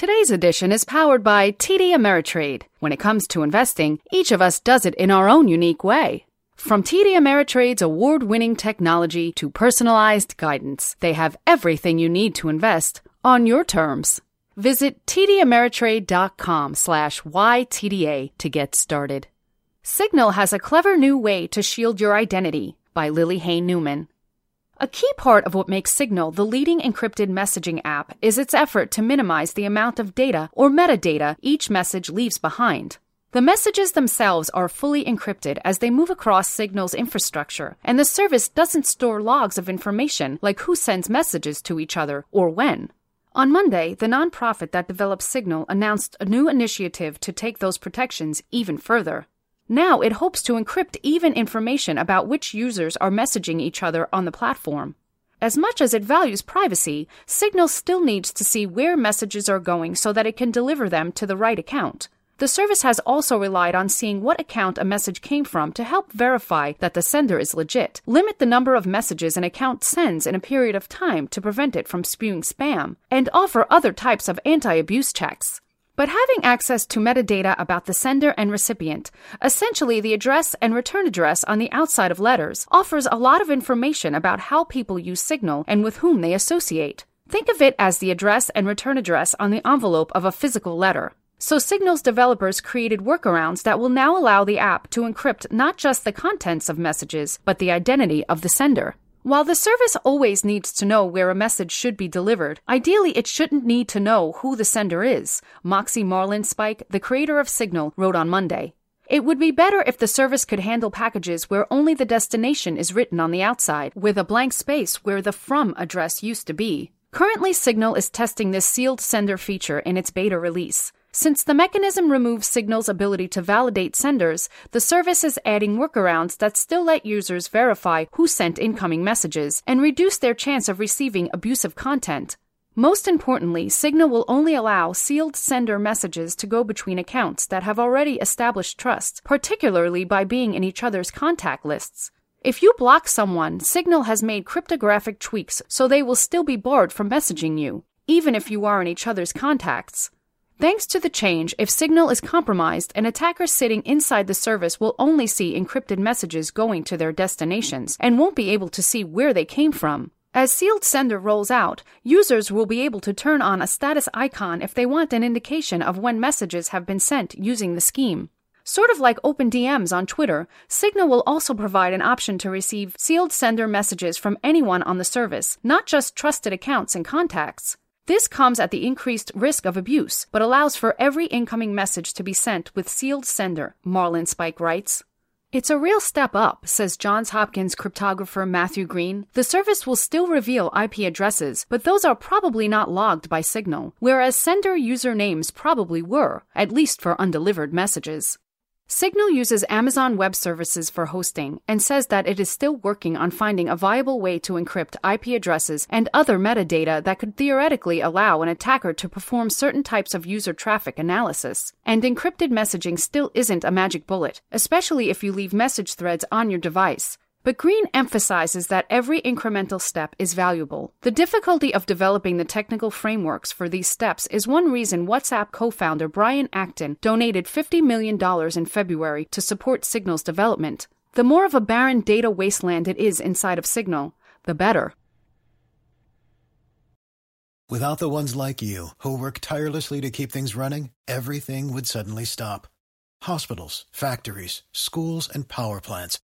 Today's edition is powered by TD Ameritrade. When it comes to investing, each of us does it in our own unique way. From TD Ameritrade's award-winning technology to personalized guidance, they have everything you need to invest on your terms. Visit tdameritrade.com slash YTDA to get started. Signal has a clever new way to shield your identity by Lily Hay Newman. A key part of what makes Signal the leading encrypted messaging app is its effort to minimize the amount of data or metadata each message leaves behind. The messages themselves are fully encrypted as they move across Signal's infrastructure, and the service doesn't store logs of information like who sends messages to each other or when. On Monday, the nonprofit that develops Signal announced a new initiative to take those protections even further. Now it hopes to encrypt even information about which users are messaging each other on the platform. As much as it values privacy, Signal still needs to see where messages are going so that it can deliver them to the right account. The service has also relied on seeing what account a message came from to help verify that the sender is legit, limit the number of messages an account sends in a period of time to prevent it from spewing spam, and offer other types of anti abuse checks. But having access to metadata about the sender and recipient, essentially the address and return address on the outside of letters, offers a lot of information about how people use Signal and with whom they associate. Think of it as the address and return address on the envelope of a physical letter. So Signal's developers created workarounds that will now allow the app to encrypt not just the contents of messages, but the identity of the sender. While the service always needs to know where a message should be delivered, ideally it shouldn't need to know who the sender is, Moxie Marlinspike, the creator of Signal, wrote on Monday. It would be better if the service could handle packages where only the destination is written on the outside, with a blank space where the from address used to be. Currently, Signal is testing this sealed sender feature in its beta release. Since the mechanism removes Signal's ability to validate senders, the service is adding workarounds that still let users verify who sent incoming messages and reduce their chance of receiving abusive content. Most importantly, Signal will only allow sealed sender messages to go between accounts that have already established trust, particularly by being in each other's contact lists. If you block someone, Signal has made cryptographic tweaks so they will still be barred from messaging you, even if you are in each other's contacts. Thanks to the change, if Signal is compromised, an attacker sitting inside the service will only see encrypted messages going to their destinations and won't be able to see where they came from. As Sealed Sender rolls out, users will be able to turn on a status icon if they want an indication of when messages have been sent using the scheme. Sort of like Open DMs on Twitter, Signal will also provide an option to receive sealed sender messages from anyone on the service, not just trusted accounts and contacts. This comes at the increased risk of abuse, but allows for every incoming message to be sent with sealed sender, Marlinspike writes. It's a real step up, says Johns Hopkins cryptographer Matthew Green. The service will still reveal IP addresses, but those are probably not logged by Signal, whereas sender usernames probably were, at least for undelivered messages. Signal uses Amazon Web Services for hosting and says that it is still working on finding a viable way to encrypt IP addresses and other metadata that could theoretically allow an attacker to perform certain types of user traffic analysis. And encrypted messaging still isn't a magic bullet, especially if you leave message threads on your device. But Green emphasizes that every incremental step is valuable. The difficulty of developing the technical frameworks for these steps is one reason WhatsApp co founder Brian Acton donated $50 million in February to support Signal's development. The more of a barren data wasteland it is inside of Signal, the better. Without the ones like you, who work tirelessly to keep things running, everything would suddenly stop. Hospitals, factories, schools, and power plants,